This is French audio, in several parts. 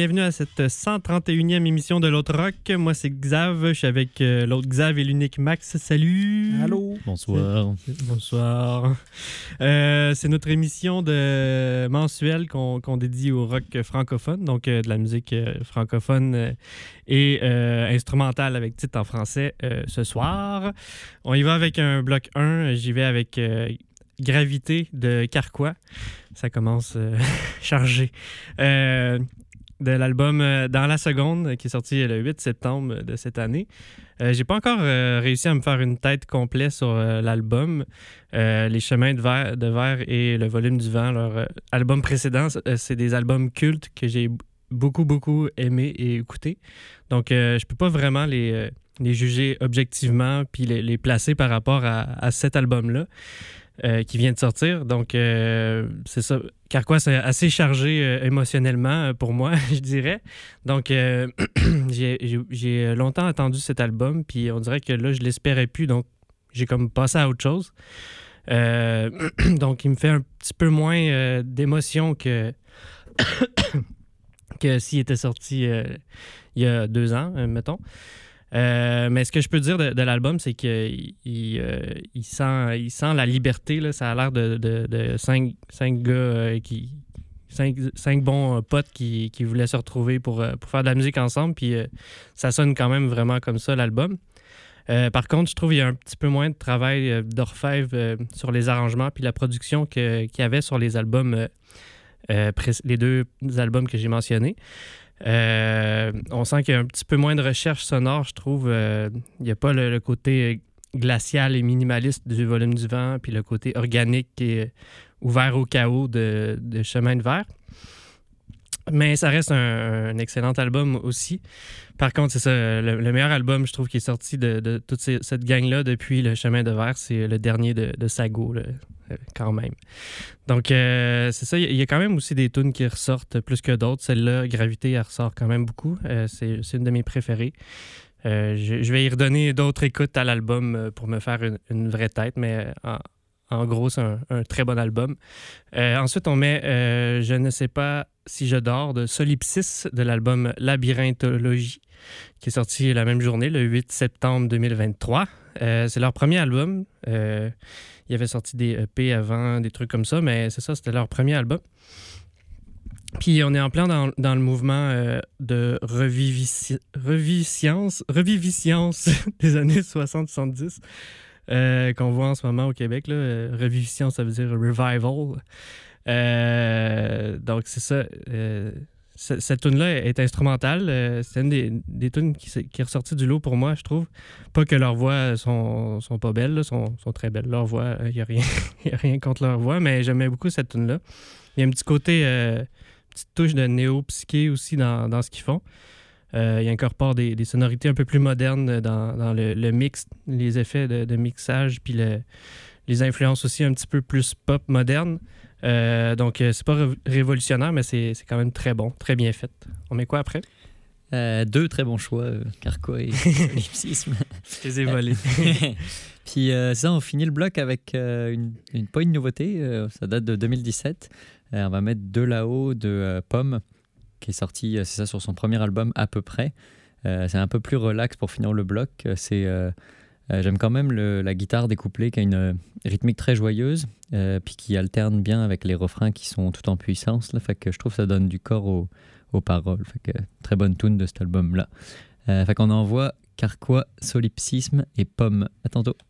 Bienvenue à cette 131e émission de l'autre rock. Moi, c'est Xav. Je suis avec euh, l'autre Xav et l'unique Max. Salut! Allô? Bonsoir. Bonsoir. Euh, c'est notre émission de mensuelle qu'on qu'on dédie au rock francophone, donc euh, de la musique euh, francophone et euh, instrumentale avec titre en français euh, ce soir. On y va avec un bloc 1. J'y vais avec euh, Gravité de Carquois. Ça commence euh, chargé. Euh, de l'album euh, Dans la seconde, qui est sorti le 8 septembre de cette année. Euh, J'ai pas encore euh, réussi à me faire une tête complète sur euh, l'album. Les chemins de verre, de verre et le volume du vent, leur album précédent, c'est des albums cultes que j'ai beaucoup, beaucoup aimé et écouté. Donc, je peux pas vraiment les, les juger objectivement puis les, les placer par rapport à, à cet album-là. Euh, qui vient de sortir. Donc, euh, c'est ça. Carquois, c'est assez chargé euh, émotionnellement pour moi, je dirais. Donc, j'ai longtemps attendu cet album, puis on dirait que là, je l'espérais plus. Donc, j'ai comme passé à autre chose. Donc, il me fait un petit peu moins d'émotion que, que s'il était sorti il y a deux ans, mettons. Euh, mais ce que je peux dire de, l'album, c'est qu'il il, euh, il sent, il sent la liberté. Là. Ça a l'air de, cinq, gars euh, qui. Cinq, bons potes qui, voulaient se retrouver pour, faire de la musique ensemble. Puis ça sonne quand même vraiment comme ça, l'album. Par contre, je trouve qu'il y a un petit peu moins de travail d'orfèvre sur les arrangements puis la production qu'il y avait sur les albums, les deux albums que j'ai mentionnés. Euh, on sent qu'il y a un petit peu moins de recherche sonore, je trouve. Euh, Il n'y a pas le, côté glacial et minimaliste du volume du vent, puis le côté organique et ouvert au chaos de Chemin de verre. Mais ça reste un, excellent album aussi. Par contre, c'est ça, le, le meilleur album, je trouve, qui est sorti de, toute cette gang-là depuis le Chemin de verre, c'est le dernier de, de Sago, euh, quand même. Donc, euh, c'est ça. Il y a- quand même aussi des tunes qui ressortent plus que d'autres. Celle-là, Gravité, elle ressort quand même beaucoup. Euh, c'est une de mes préférées. Je, vais y redonner d'autres écoutes à l'album pour me faire une, vraie tête, mais en gros, c'est un, très bon album. Euh, ensuite, on met euh, Je ne sais pas si je dors de Solipsis de l'album Labyrinthologie, qui est sorti la même journée, le 8 septembre 2023. Euh, c'est leur premier album. Il y avait sorti des EP avant, des trucs comme ça, mais c'est ça, c'était leur premier album. Puis on est en plein dans, le mouvement de reviviscience des années 60-70 euh, qu'on voit en ce moment au Québec. Là. Euh, ça veut dire revival. Euh, donc c'est ça. ce- cette tune-là est instrumentale. c'est une des, des tunes qui, qui est ressortie du lot pour moi, je trouve. Pas que leurs voix sont, sont pas belles, là, sont, sont très belles. Leurs voix, il n'y a, a rien contre leur voix, mais j'aimais beaucoup cette tune-là. Il y a un petit côté, euh, petite touche de néo-psyché aussi dans, dans ce qu'ils font. Euh, il incorpore des, des sonorités un peu plus modernes dans, dans le, le mix, les effets de, de mixage, puis le- les influences aussi un petit peu plus pop moderne. Euh, donc, euh, c'est pas ré- révolutionnaire, mais c'est quand même très bon, très bien fait. On met quoi après? Euh, deux très bons choix, euh, Carquois et Solipsisme. Je les ai volés. Puis ça, on finit le bloc avec une, une, pas une nouveauté, ça date de 2017. Euh, on va mettre De là-haut de Pomme, qui est sorti, euh, c'est ça, sur son premier album à peu près. Euh, c'est un peu plus relax pour finir le bloc. Euh, C'est, j'aime quand même le- la guitare découplée qui a une rythmique très joyeuse, puis qui alterne bien avec les refrains qui sont tout en puissance. Là, fait que je trouve que ça donne du corps aux, aux paroles. Fait que très bonne tune de cet album-là. Euh, fait qu'on envoie Carquois, Solipsisme et Pomme. À tantôt. «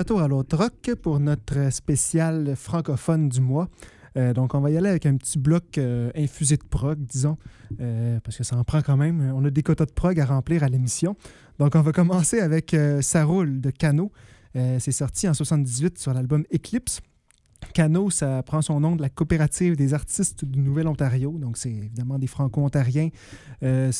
retour à l'autre rock pour notre spécial francophone du mois. Euh, donc, on va y aller avec un petit bloc euh, infusé de prog, disons, euh, parce que ça en prend quand même. On a des quotas de prog à remplir à l'émission. Donc, on va commencer avec Ça roule de Cano. C'est sorti en 78 sur l'album Eclipse. Cano, ça prend son nom de la coopérative des artistes du Nouvel-Ontario. Donc, c'est évidemment des Franco-Ontariens. Euh,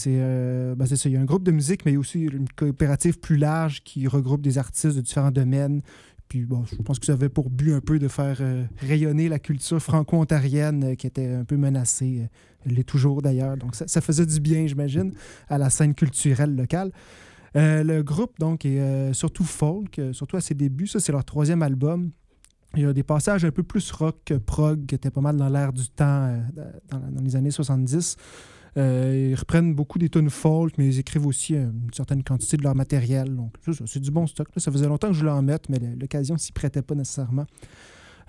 ben, c'est ça. Il y a un groupe de musique, mais il y a aussi une coopérative plus large qui regroupe des artistes de différents domaines. Puis, bon, je pense que ça avait pour but un peu de faire euh, rayonner la culture franco-ontarienne euh, qui était un peu menacée. Elle l'est toujours d'ailleurs. Donc, ça, ça, faisait du bien, j'imagine, à la scène culturelle locale. le groupe, donc, est surtout folk, surtout à ses débuts. Ça, c'est leur troisième album. Il y a des passages un peu plus rock prog qui étaient pas mal dans l'air du temps euh, dans, les années 70. Euh, ils reprennent beaucoup des tunes folk, mais ils écrivent aussi euh, une certaine quantité de leur matériel. Donc, c'est du bon stock. Ça faisait longtemps que je voulais en mettre, mais l'occasion s'y prêtait pas nécessairement.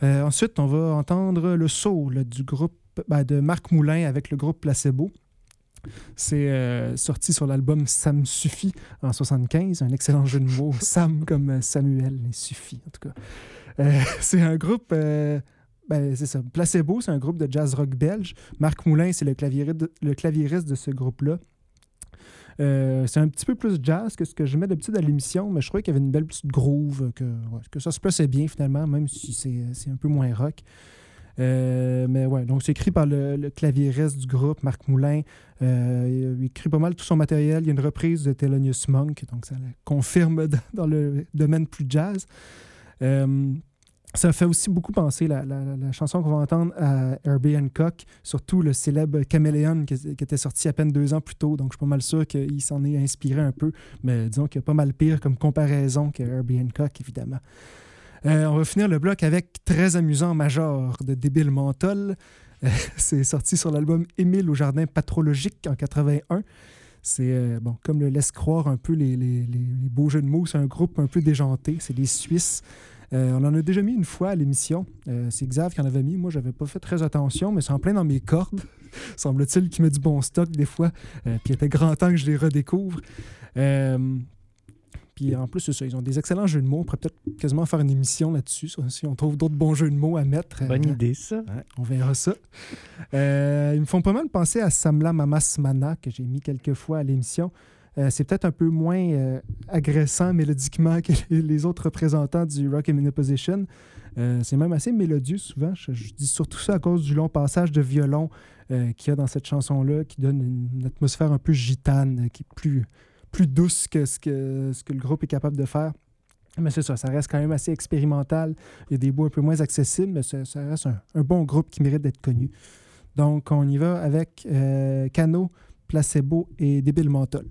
ensuite, on va entendre le du groupe ben, de Marc Moulin avec le groupe Placebo. C'est sorti sur l'album Sam suffit en 75. Un excellent jeu de mots. Sam comme Samuel et suffit, en tout cas. Euh, c'est un groupe. Euh, ben, c'est ça. Placebo, c'est un groupe de jazz rock belge. Marc Moulin, c'est le le claviériste de ce groupe-là. Euh, c'est un petit peu plus jazz que ce que je mets d'habitude à l'émission, mais je trouvais qu'il y avait une belle petite groove, que, que ça se passait bien finalement, même si c'est un peu moins rock. mais ouais, donc c'est écrit par le, le, claviériste du groupe, Marc Moulin. il écrit pas mal tout son matériel. Il y a une reprise de Thelonious Monk, donc ça confirme dans le domaine plus jazz. Euh, ça fait aussi beaucoup penser, la, chanson qu'on va entendre à Herbie Hancock, surtout le célèbre Caméléon qui, était sorti à peine deux ans plus tôt. Donc, je suis pas mal sûr qu'il s'en est inspiré un peu. Mais disons qu'il y a pas mal pire comme comparaison que Herbie Hancock, évidemment. Euh, on va finir le bloc avec Très amusant Major de Débile Menthol. Euh, c'est sorti sur l'album Émile au jardin patrologique en 81. C'est, bon, comme le laisse croire un peu les, les beaux jeux de mots, c'est un groupe un peu déjanté. C'est des Suisses. Euh, on en a déjà mis une fois à l'émission. Euh, c'est Xav qui en avait mis. Moi, j'avais pas fait très attention, mais c'est en plein dans mes cordes. Semble-t-il qu'il met du bon stock des fois. Euh, puis il était grand temps que je les redécouvre. puis en plus, c'est ça. Ils ont des excellents jeux de mots. On pourrait peut-être quasiment faire une émission là-dessus. Si on trouve d'autres bons jeux de mots à mettre. Bonne idée, ça. on verra ça. ils me font pas mal penser à Samla Mamas Mana, que j'ai mis quelques fois à l'émission. Euh, c'est peut-être un peu moins euh, agressant mélodiquement que les autres représentants du Rock in Opposition. Euh, c'est même assez mélodieux souvent. Je, dis surtout ça à cause du long passage de violon qu'il y a dans cette chanson-là, qui donne une, atmosphère un peu gitane, qui est plus, plus douce que ce, que ce que le groupe est capable de faire. Mais c'est ça, ça reste quand même assez expérimental. Il y a des bouts un peu moins accessibles, mais ça, reste un, bon groupe qui mérite d'être connu. Donc, on y va avec Cano, Placebo et Débile Mentol.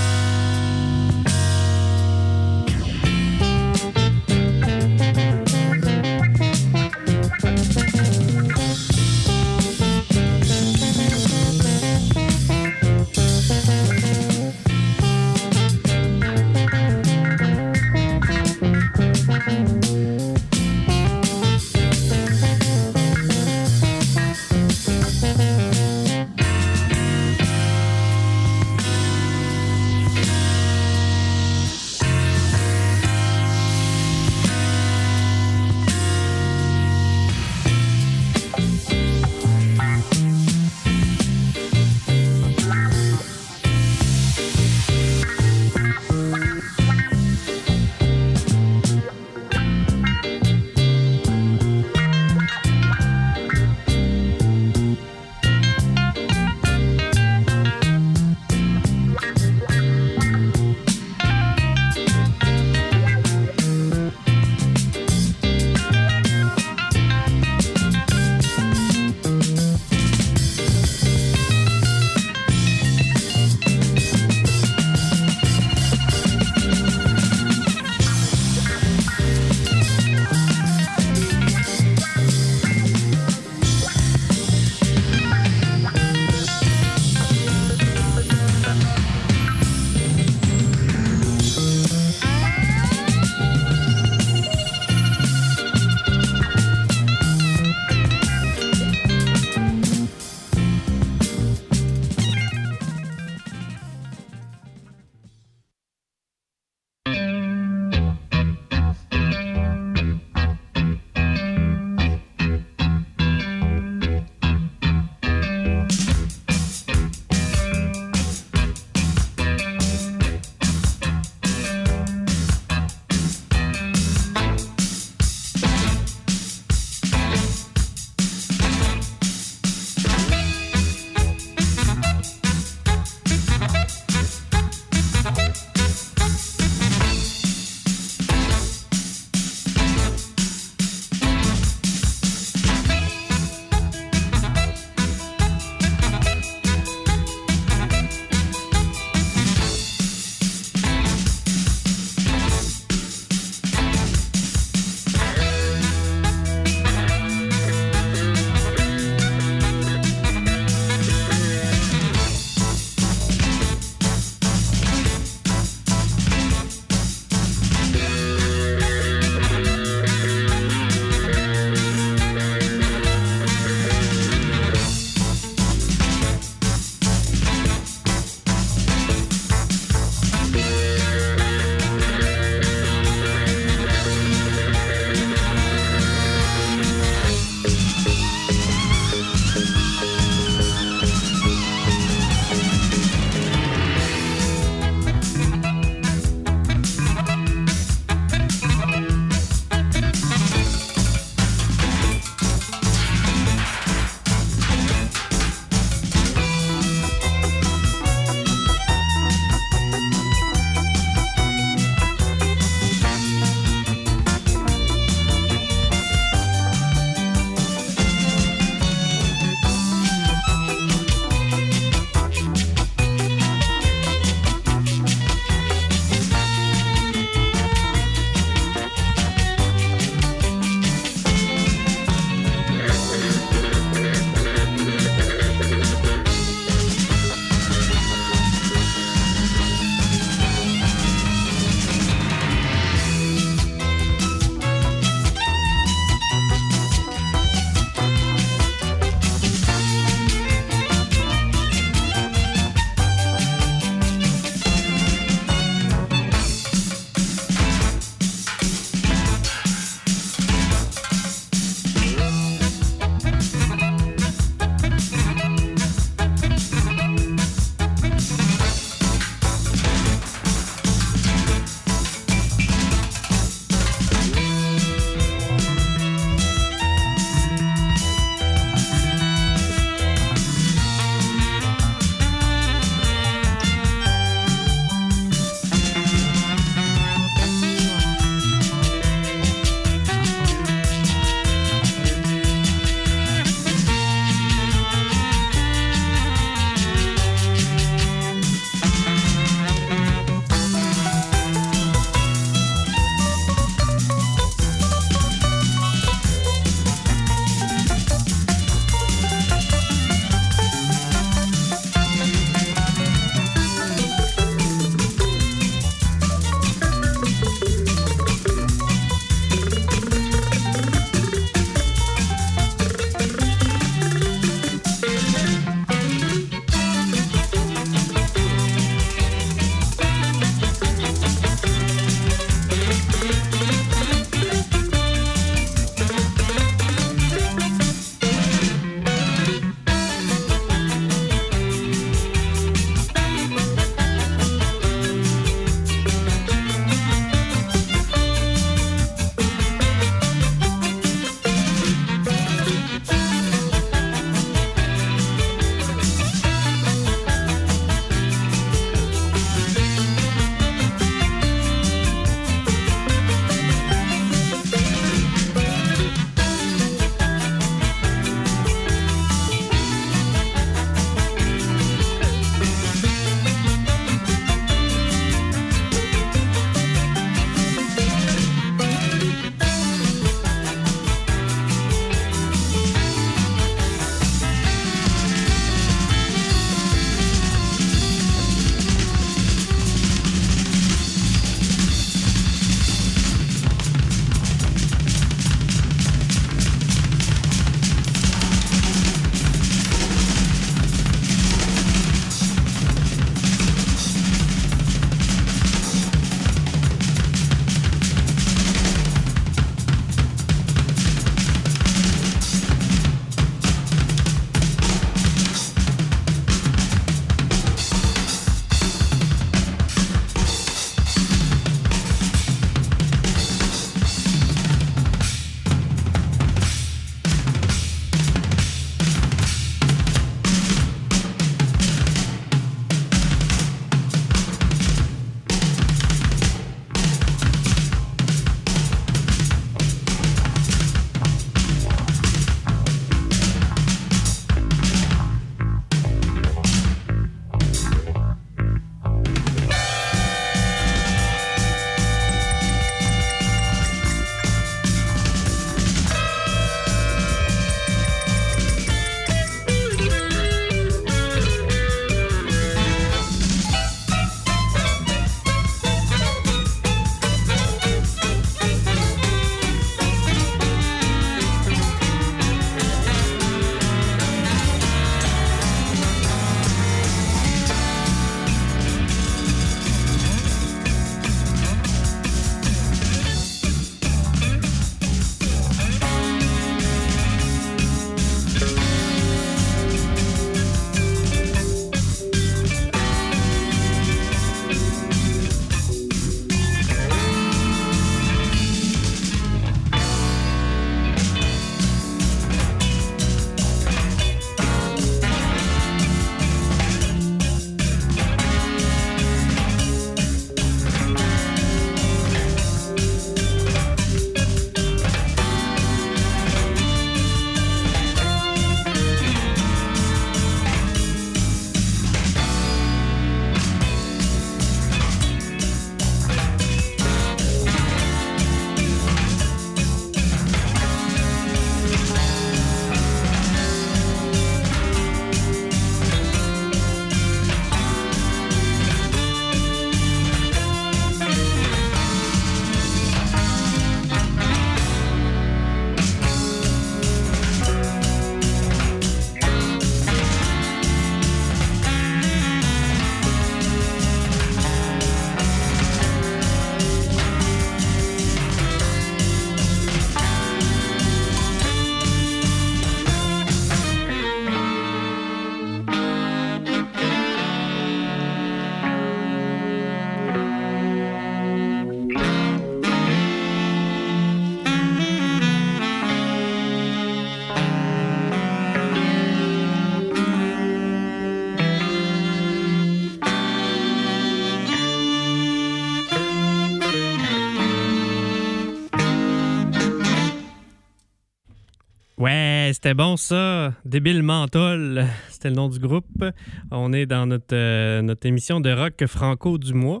Ouais, c'était bon ça. Débile Menthol, c'était le nom du groupe. On est dans notre, euh, émission de rock franco du mois.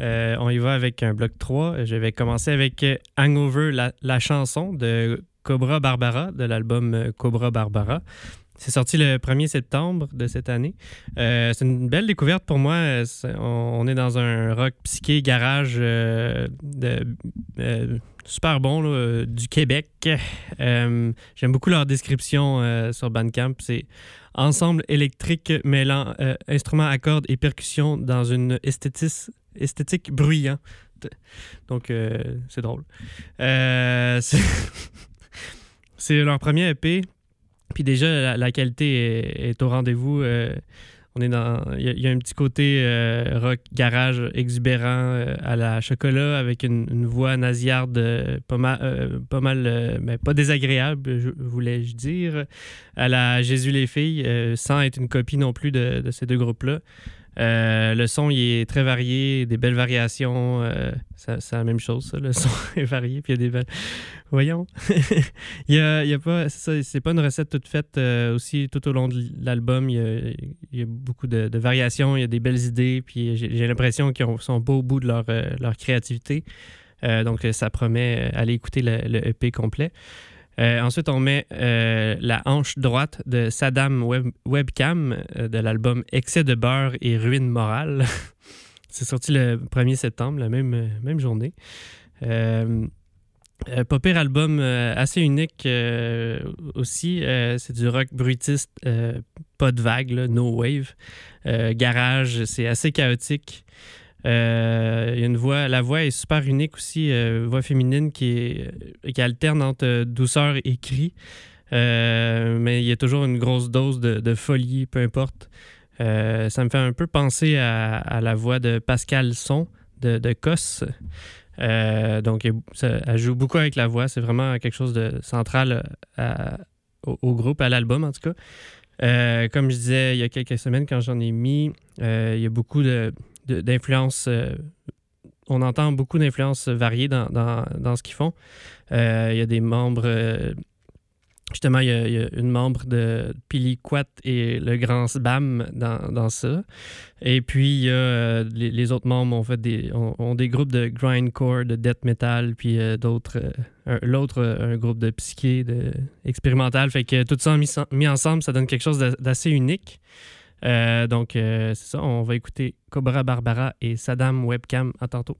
Euh, on y va avec un bloc 3. Je vais commencer avec Hangover, la, la chanson de Cobra Barbara, de l'album euh, Cobra Barbara. C'est sorti le 1er septembre de cette année. Euh, c'est une belle découverte pour moi. On est dans un rock psyché garage euh, euh, super bon du Québec. J'aime beaucoup leur description sur Bandcamp. C'est ensemble électrique mêlant instruments à cordes et percussions dans une esthétique bruyante. Donc, c'est drôle. C'est leur premier EP. Puis déjà, la, qualité est, au rendez-vous. Euh, on est dans. Il y, a- un petit côté euh, rock garage exubérant euh, à la chocolat avec une, voix nasillarde pas pas, mal ben, pas désagréable, je, voulais-je dire, à la Jésus les filles, sans être une copie non plus de ces deux groupes-là. Euh, le son, il est très varié, des belles variations. euh, c'est la même chose, ça. Le son est varié, puis il y a des belles. Voyons. il y a, il y a pas. C'est pas une recette toute faite euh, aussi tout au long de l'album. Il y a, beaucoup de, variations, il y a des belles idées, puis j'ai l'impression qu'ils ont- sont pas au bout de leur, euh, créativité. Euh, donc, euh, ça promet euh, aller écouter le, le EP complet. Euh, ensuite, on met euh, la hanche droite de Saddam Web- Webcam euh, de l'album Excès de beurre et ruine morale. C'est sorti le 1er septembre, la même, même journée. Pas pire album assez unique aussi. C'est du rock bruitiste, pas de vague, no wave. Garage, c'est assez chaotique. Euh, une voix, la voix est super unique aussi, euh, voix féminine qui, est, qui alterne entre euh, douceur et cri. Euh, mais il y a toujours une grosse dose de, de folie, peu importe. Euh, ça me fait un peu penser à, à la voix de Pascal Son de, de Cos. Euh, donc, elle joue beaucoup avec la voix. C'est vraiment quelque chose de central au, groupe, à l'album en tout cas. Euh, comme je disais il y a quelques semaines, quand j'en ai mis, euh, il y a beaucoup de- d'influences. euh, on entend beaucoup d'influences variées dans, ce qu'ils font. Euh, il y a des membres. euh, justement, il y, a, une membre de Piliquat et le Grand Sbam dans, dans ça. Et puis, il y a, les, autres membres ont fait des, ont, des groupes de grindcore, de death metal, puis d'autres. L'autre, un groupe de psyché, de expérimental. Fait que tout ça mis, ensemble, ça donne quelque chose d'a- d'assez unique. Euh, donc, euh, c'est ça. On va écouter Cobra Barbara et Saddam Webcam. À tantôt.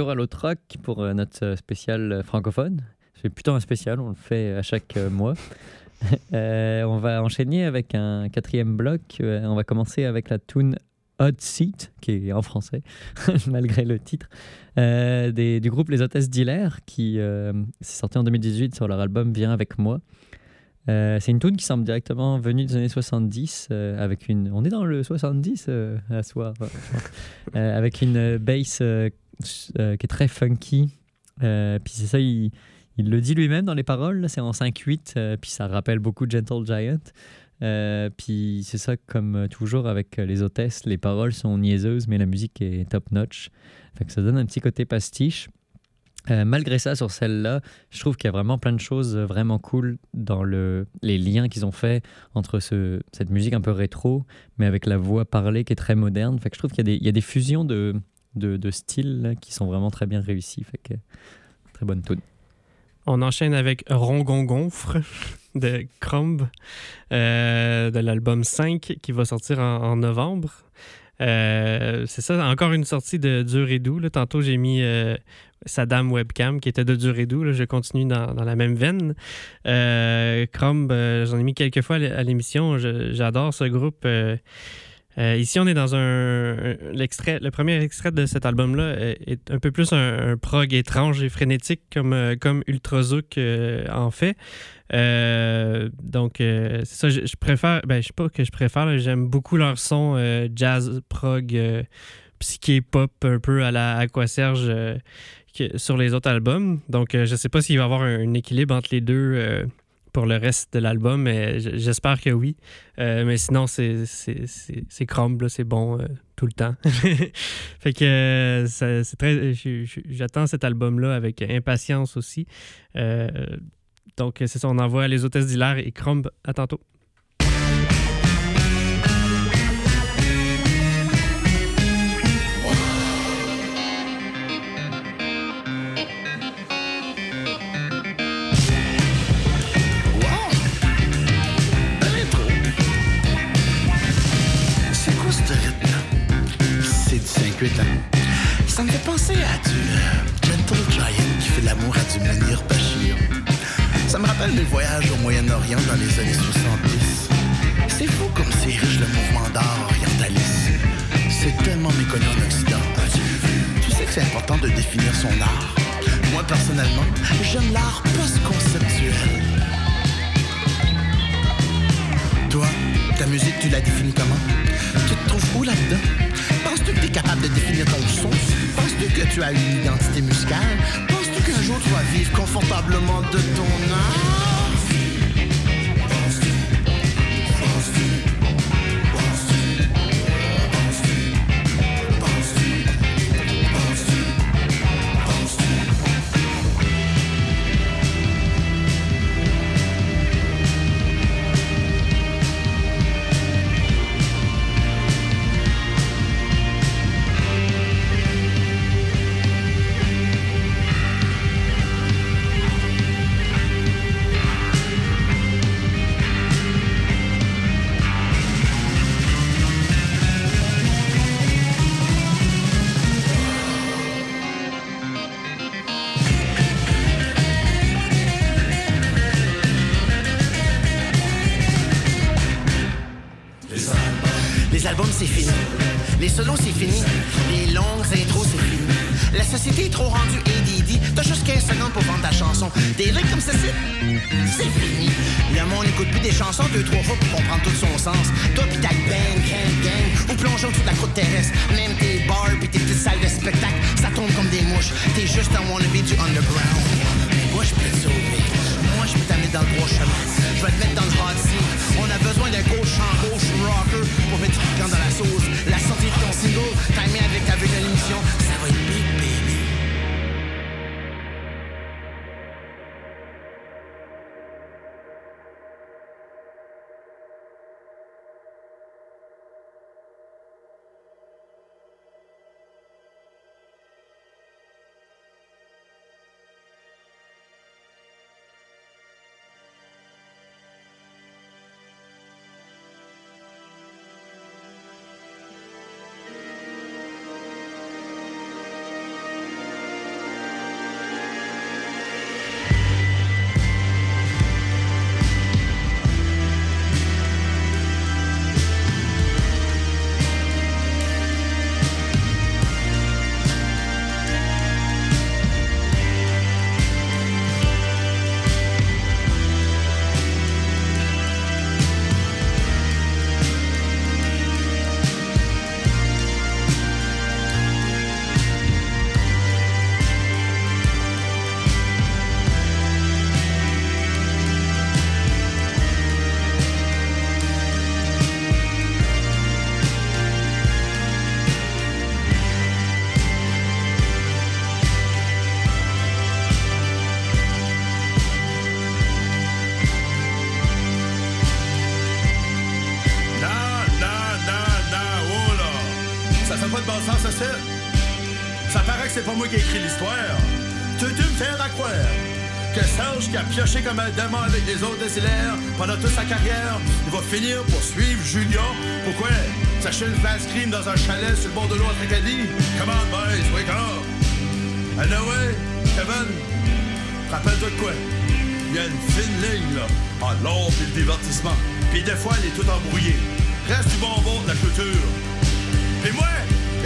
Retour à l'autre rock pour euh, notre euh, spécial euh, francophone. C'est plutôt un spécial, on le fait à chaque mois. On va enchaîner avec un quatrième bloc. On va commencer avec la tune Hot Seat, qui est en français, malgré le titre, du groupe Les Hôtesses d'Hilaire, qui s'est sorti en 2018 sur leur album Viens avec moi. C'est une tune qui semble directement venue des années 70, euh, avec une... On est dans le 70 euh, à soir. Avec une bass euh, qui est très funky. Euh, puis c'est ça, il, le dit lui-même dans les paroles, c'est en 5-8, euh, puis ça rappelle beaucoup Gentle Giant. Puis c'est ça, comme toujours avec les hôtesses, les paroles sont niaiseuses, mais la musique est top-notch. Ça donne un petit côté pastiche. Malgré ça, sur celle-là, je trouve qu'il y a vraiment plein de choses vraiment cool dans le, les liens qu'ils ont fait entre ce, cette musique un peu rétro, mais avec la voix parlée qui est très moderne. Fait que je trouve qu'il y, y a des fusions de, de, styles qui sont vraiment très bien que, très bonne tune. On enchaîne avec Rongongonfre de Crumb, euh, de l'album 5 qui va sortir en, novembre. Euh, c'est ça, encore une sortie de Dur et Doux. là. Tantôt, j'ai mis euh, Saddam Webcam qui était de Dur et Doux. Je continue dans, la même veine. Euh, Crumb, euh, j'en ai mis quelques fois à l'é- à l'émission. J'adore ce groupe. Euh, euh, ici, on est dans un. l'extrait, le premier extrait de cet album-là est, est un peu plus un, prog étrange et frénétique comme, euh, comme euh, en fait. Euh, donc, euh, c'est ça, je, préfère. Ben, je sais pas que je préfère, j'aime beaucoup leur son euh, jazz, prog, euh, psyché pop, un peu à la Aquaserge euh, que- sur les autres albums. Donc, euh, je sais pas s'il va y avoir un équilibre entre les deux. Pour le reste de l'album, mais j'espère que oui. Euh, mais sinon, c'est crumble, c'est bon euh, tout le temps. fait que euh, c'est très. J'attends cet album-là avec impatience aussi. Donc, c'est ça, on envoie les hôtesses d'Hilaire et Crumb. À tantôt. C'est du 5-8 là. Ça me fait penser à du Gentle Giant qui fait l'amour à du Munir Bashir. Ça me rappelle mes voyages au Moyen-Orient dans les années 70. C'est fou comme c'est riche le mouvement d'art orientaliste. C'est tellement méconnu en Occident. Tu sais que c'est important de définir son art. Moi, personnellement, j'aime l'art post-conceptuel. Toi, ta musique, tu la définis comment? Tu te trouves où là-dedans? Penses-tu que tu es capable de définir ton son? Penses-tu que tu as une identité musicale? Penses-tu qu'un jour tu vas vivre confortablement de ton art? Que Serge qui a pioché comme un démon avec les autres désilaires pendant toute sa carrière, il va finir pour suivre Julien. Pourquoi? S'acheter une glace crime dans un chalet sur le bord de l'eau à Tracadie? Come on, boys, wake up! Anyway, Kevin, rappelle-toi de quoi? Il y a une fine ligne, là, entre l'art et le divertissement. Puis des fois, elle est toute embrouillée. Reste du bonbon de la culture. Puis moi,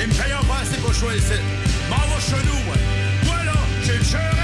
ils me payent pas assez pour choisir. M'en va chez nous, moi. Moi, là, j'ai le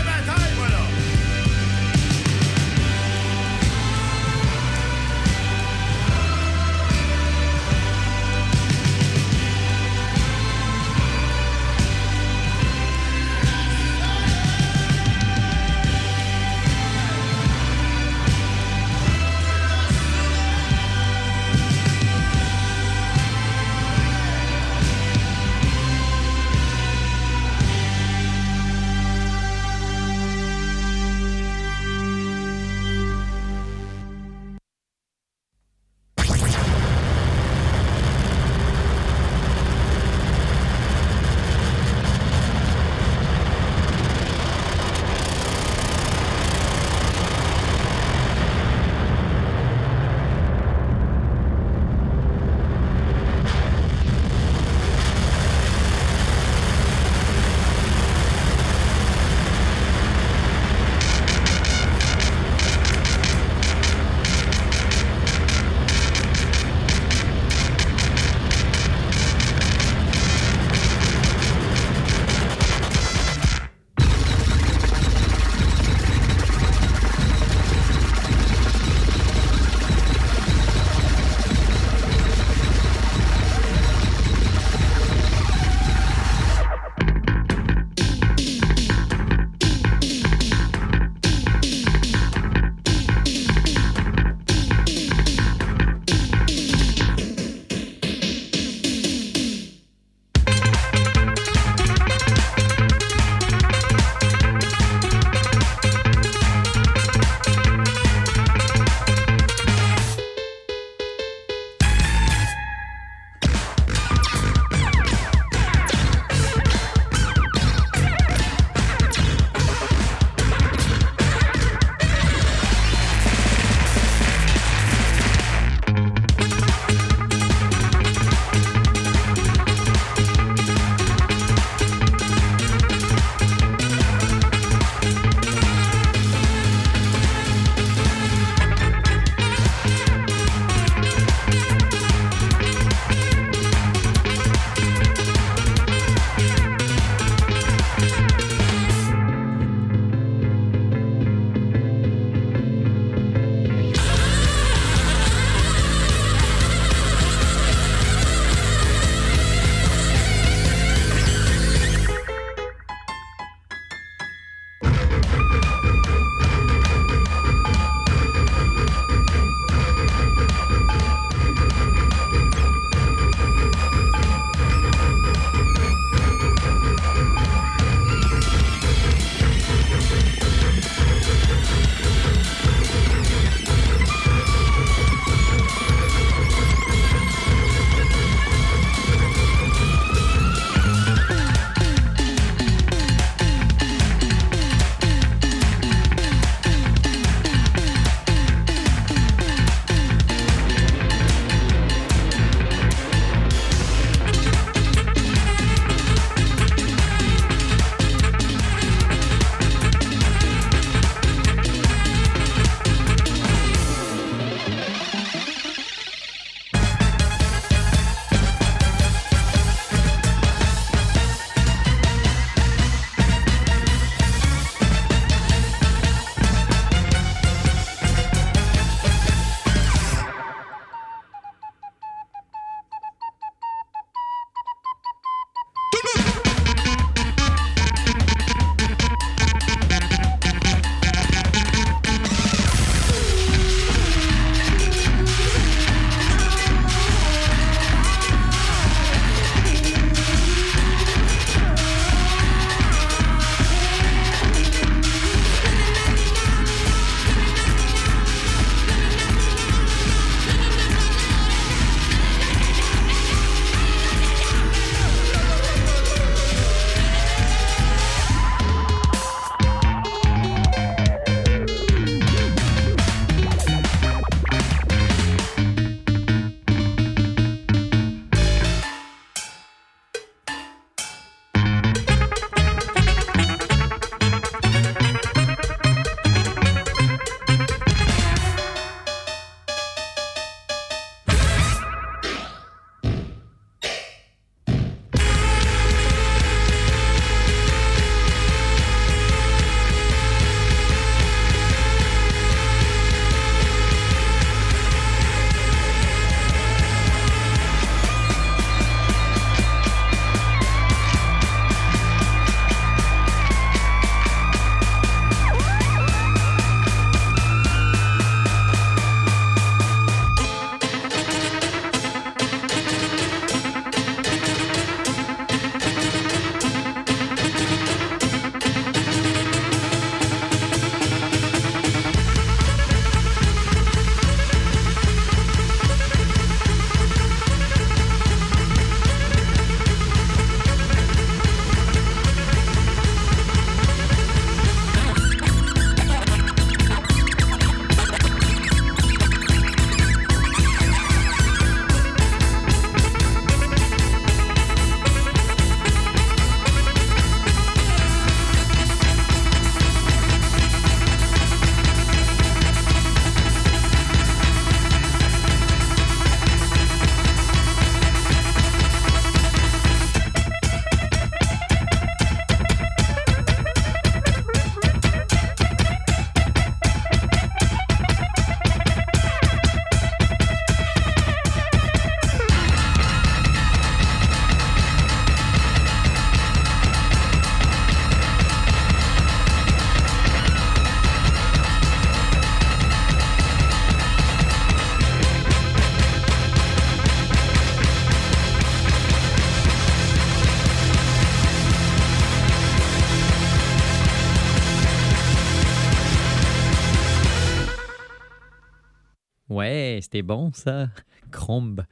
c'était bon ça. Crombe.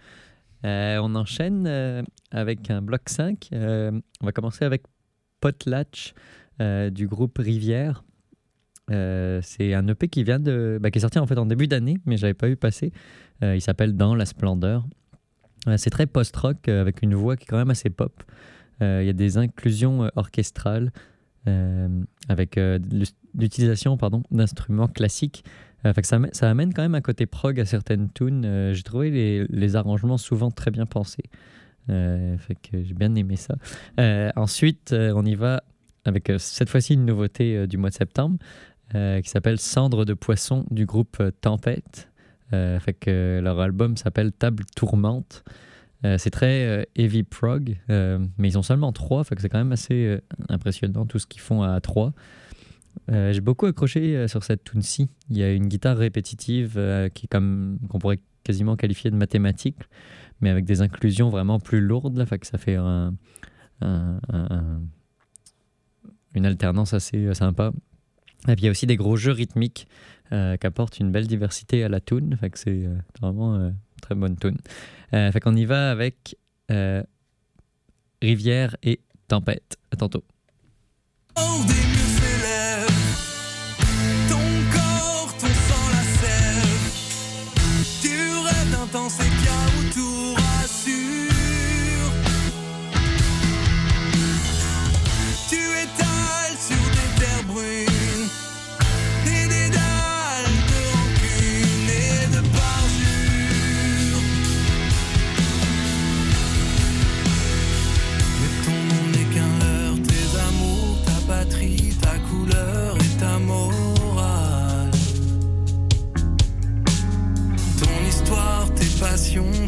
Euh, on enchaîne euh, avec un bloc 5. Euh, on va commencer avec Potlatch du groupe Rivière. C'est un EP qui vient de, bah, qui est sorti en fait en début d'année, mais j'avais pas vu passer. Il s'appelle Dans la splendeur. C'est très post-rock avec une voix qui est quand même assez pop. Il y a des inclusions orchestrales avec l'utilisation pardon d'instruments classiques. Euh, ça, amène- quand même un côté prog à certaines tunes. Euh, j'ai trouvé les, arrangements souvent très bien pensés. Euh, j'ai bien aimé ça. Ensuite, on y va avec cette fois-ci une nouveauté du mois de septembre qui s'appelle Cendre de poisson du groupe Tempête. Leur album s'appelle Table Tourmente. C'est très heavy prog, mais ils ont seulement trois, c'est quand même assez impressionnant tout ce qu'ils font à trois. Euh, J'ai beaucoup accroché euh, sur cette tune-ci. Il y a une guitare répétitive euh, qui comme qu'on pourrait quasiment qualifier de mathématique, mais avec des inclusions vraiment plus lourdes, là, ça fait un- un- un- un- une alternance assez sympa. Et puis il y a aussi des gros jeux rythmiques qui apportent une belle diversité à la tune, fait c'est vraiment euh, très bonne tune. Fait qu'on y va avec Rivière et Tempête. À tantôt.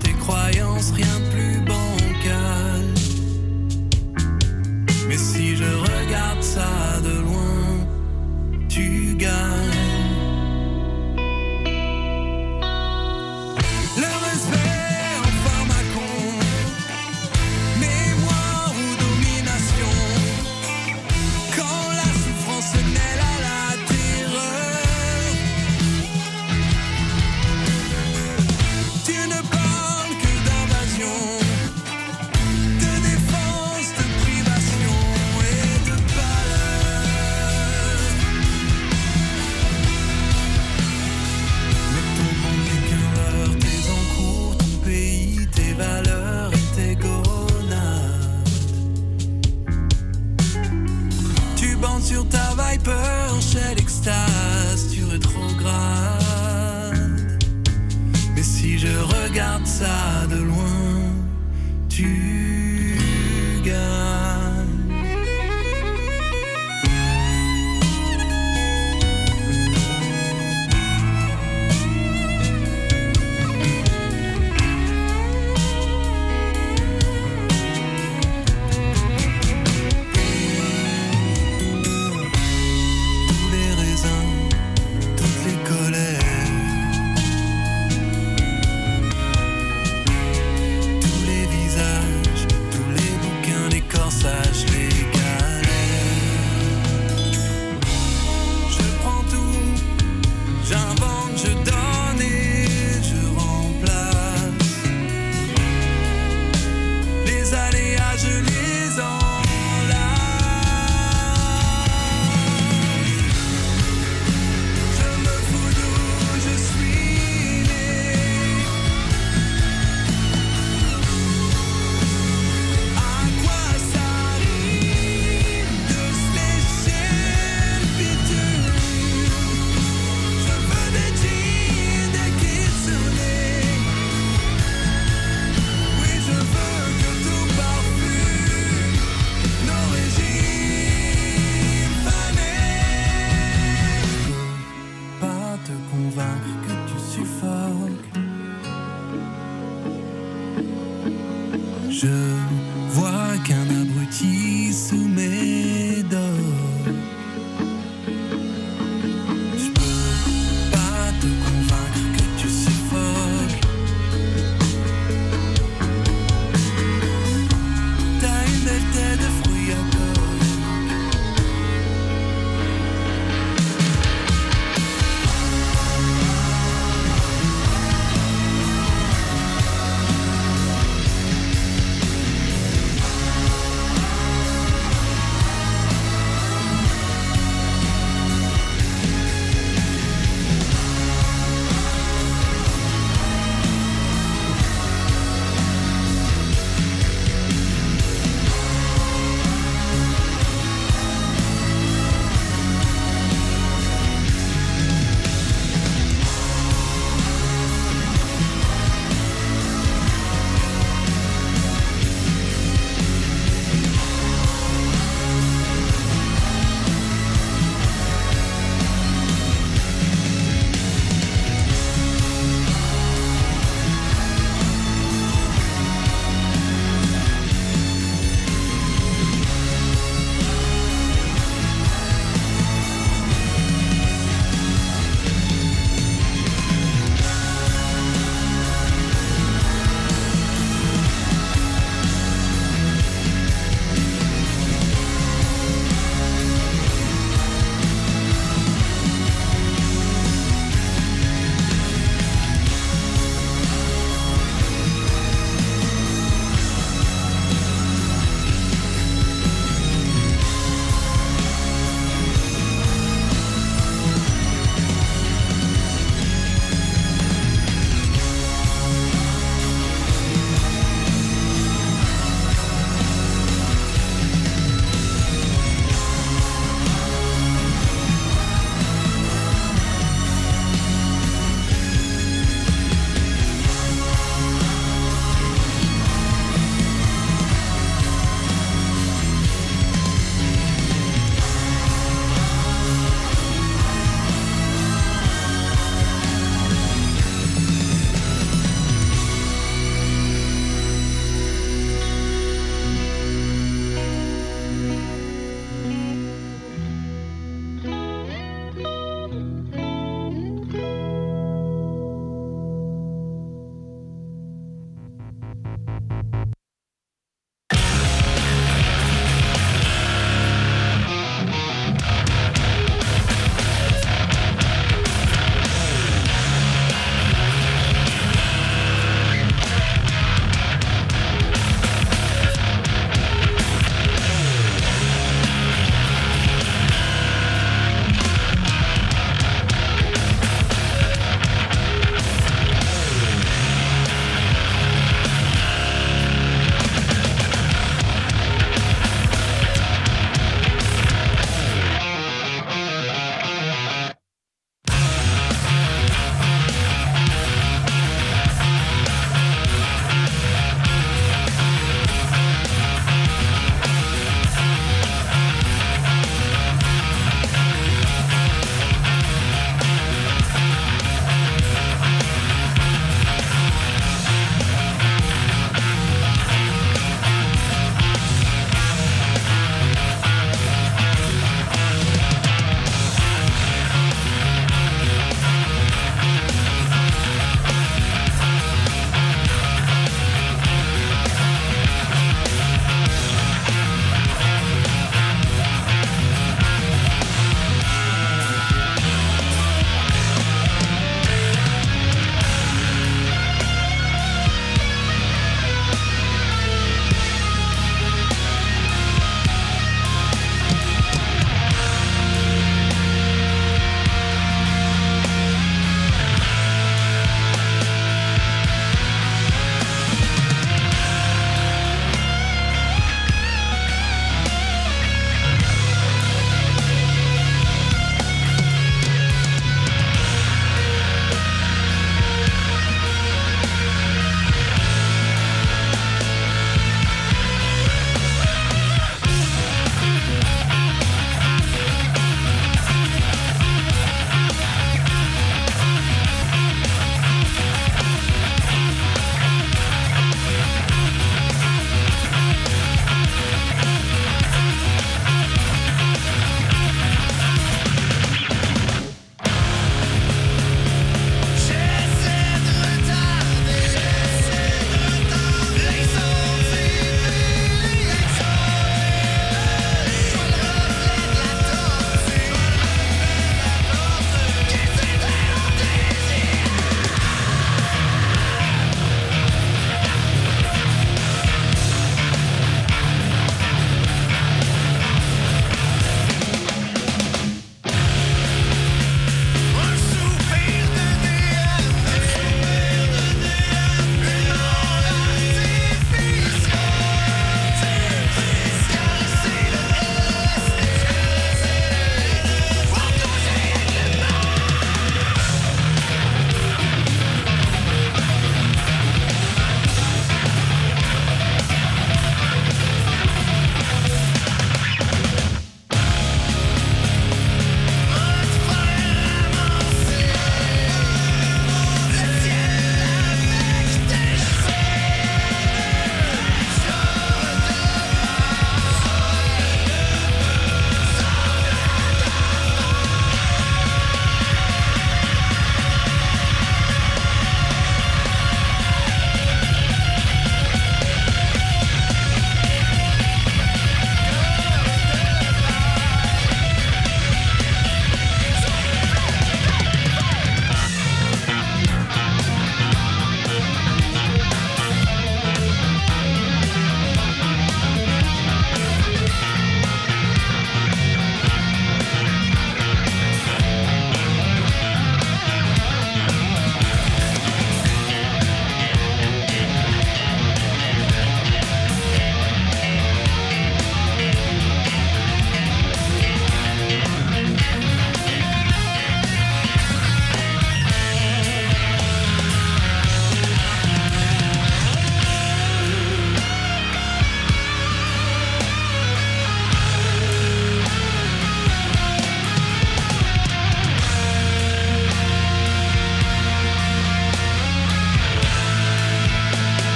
Tes croyances, rien plus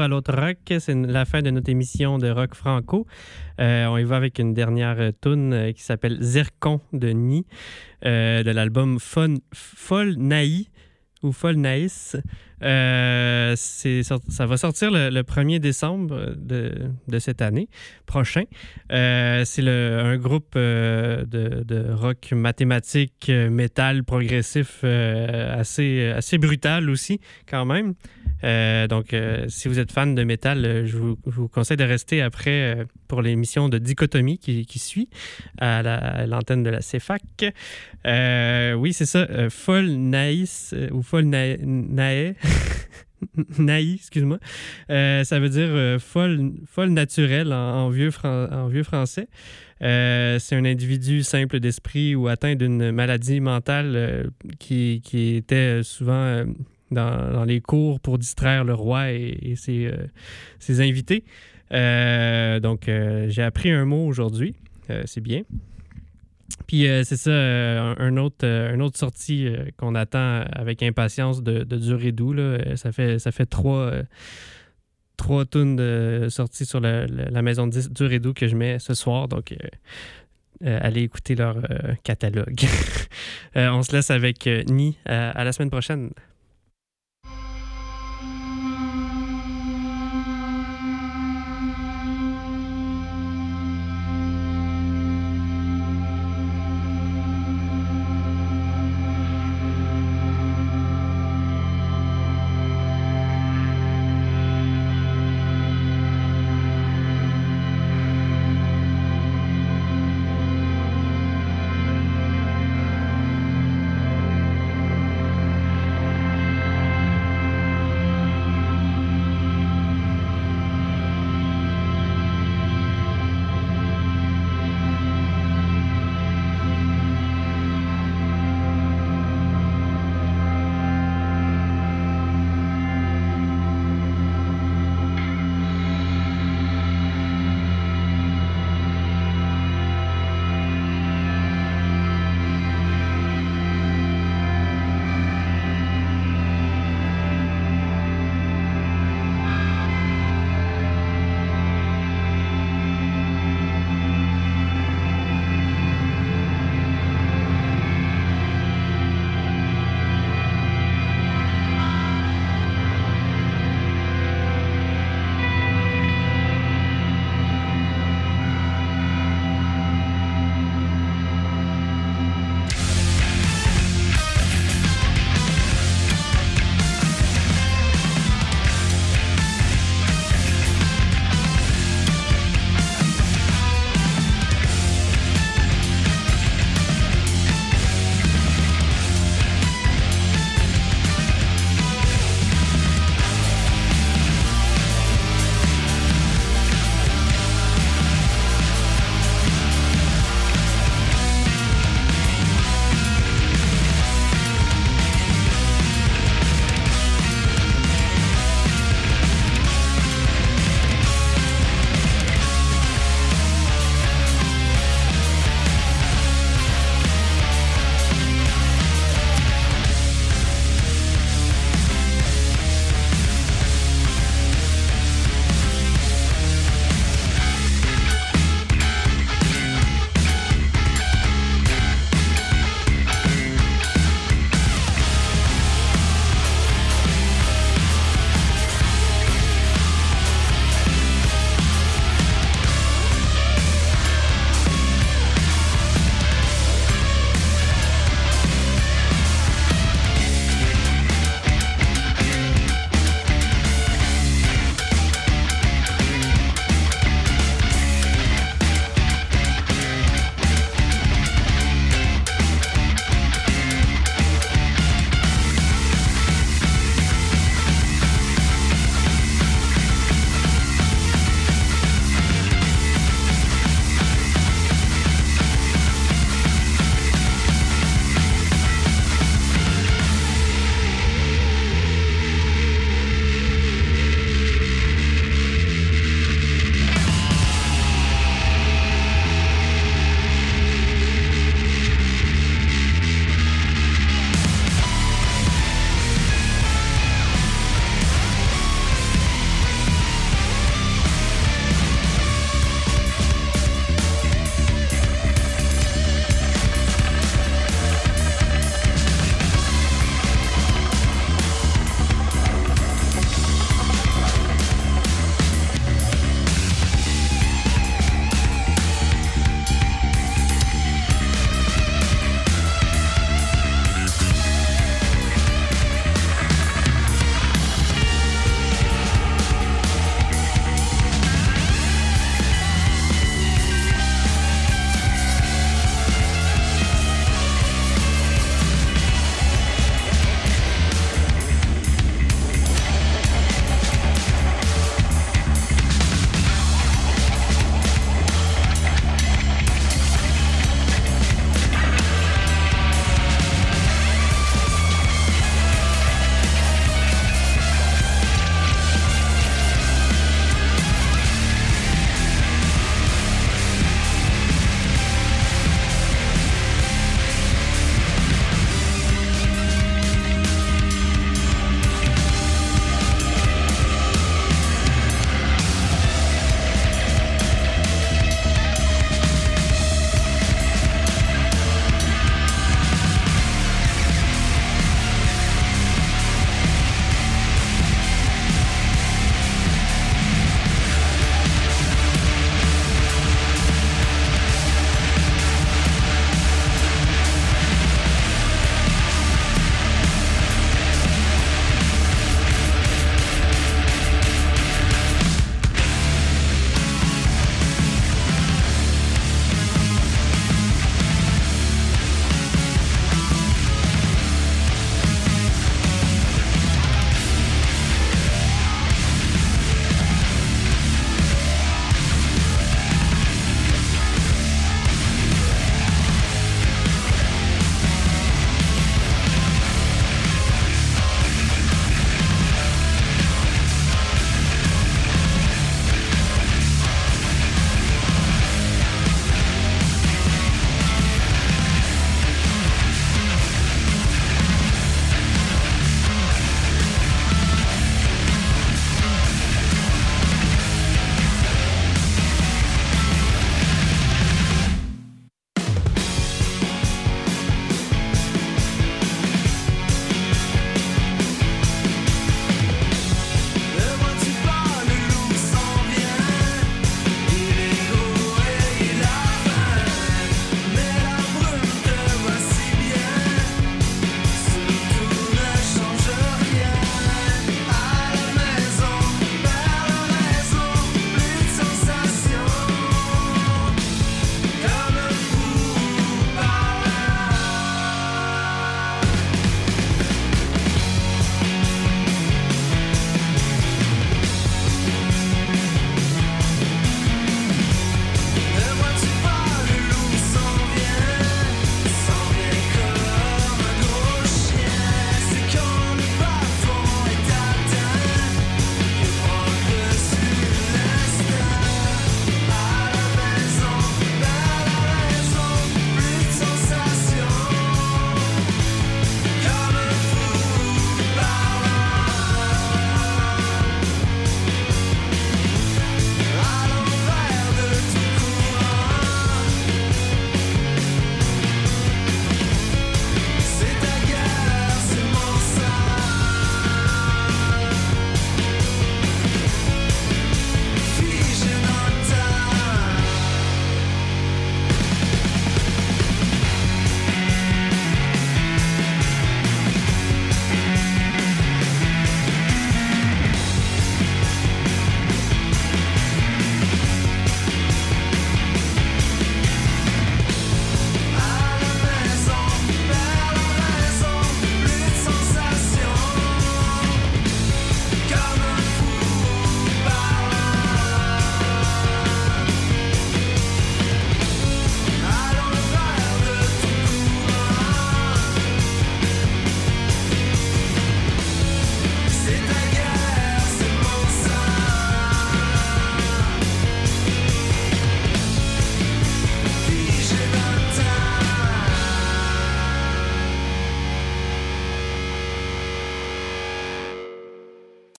à l'autre rock, c'est la fin de notre émission de rock franco. Euh, on y va avec une dernière euh, tune euh, qui s'appelle Zircon de euh, de l'album Fol, Fol Naï ou Fol Naïs. Ça va sortir le, le 1er décembre de, cette année prochain. C'est un groupe de, de rock mathématique, métal progressif assez, assez brutal aussi, quand même. Euh, donc, euh, si vous êtes fan de métal, euh, je vous, conseille de rester après pour l'émission de Dichotomie qui, suit à la- à l'antenne de la CFAC. Oui, c'est ça. Folle Naïs ou Folle Na- Naë. Naï, excuse-moi. Ça veut dire euh, folle, folle naturelle en, vieux, français. C'est un individu simple d'esprit ou atteint d'une maladie mentale qui, était souvent dans, les cours pour distraire le roi et, euh, ses invités. Euh, donc, euh, j'ai appris un mot aujourd'hui. C'est bien. Puis c'est ça, autre, une autre sortie qu'on attend avec impatience de, de dur et doux. là. Ça fait, ça fait trois, trois de sorties sur la, maison de dur et doux que je mets ce soir. Donc, allez écouter leur catalogue. On se laisse avec Ni. À la semaine prochaine.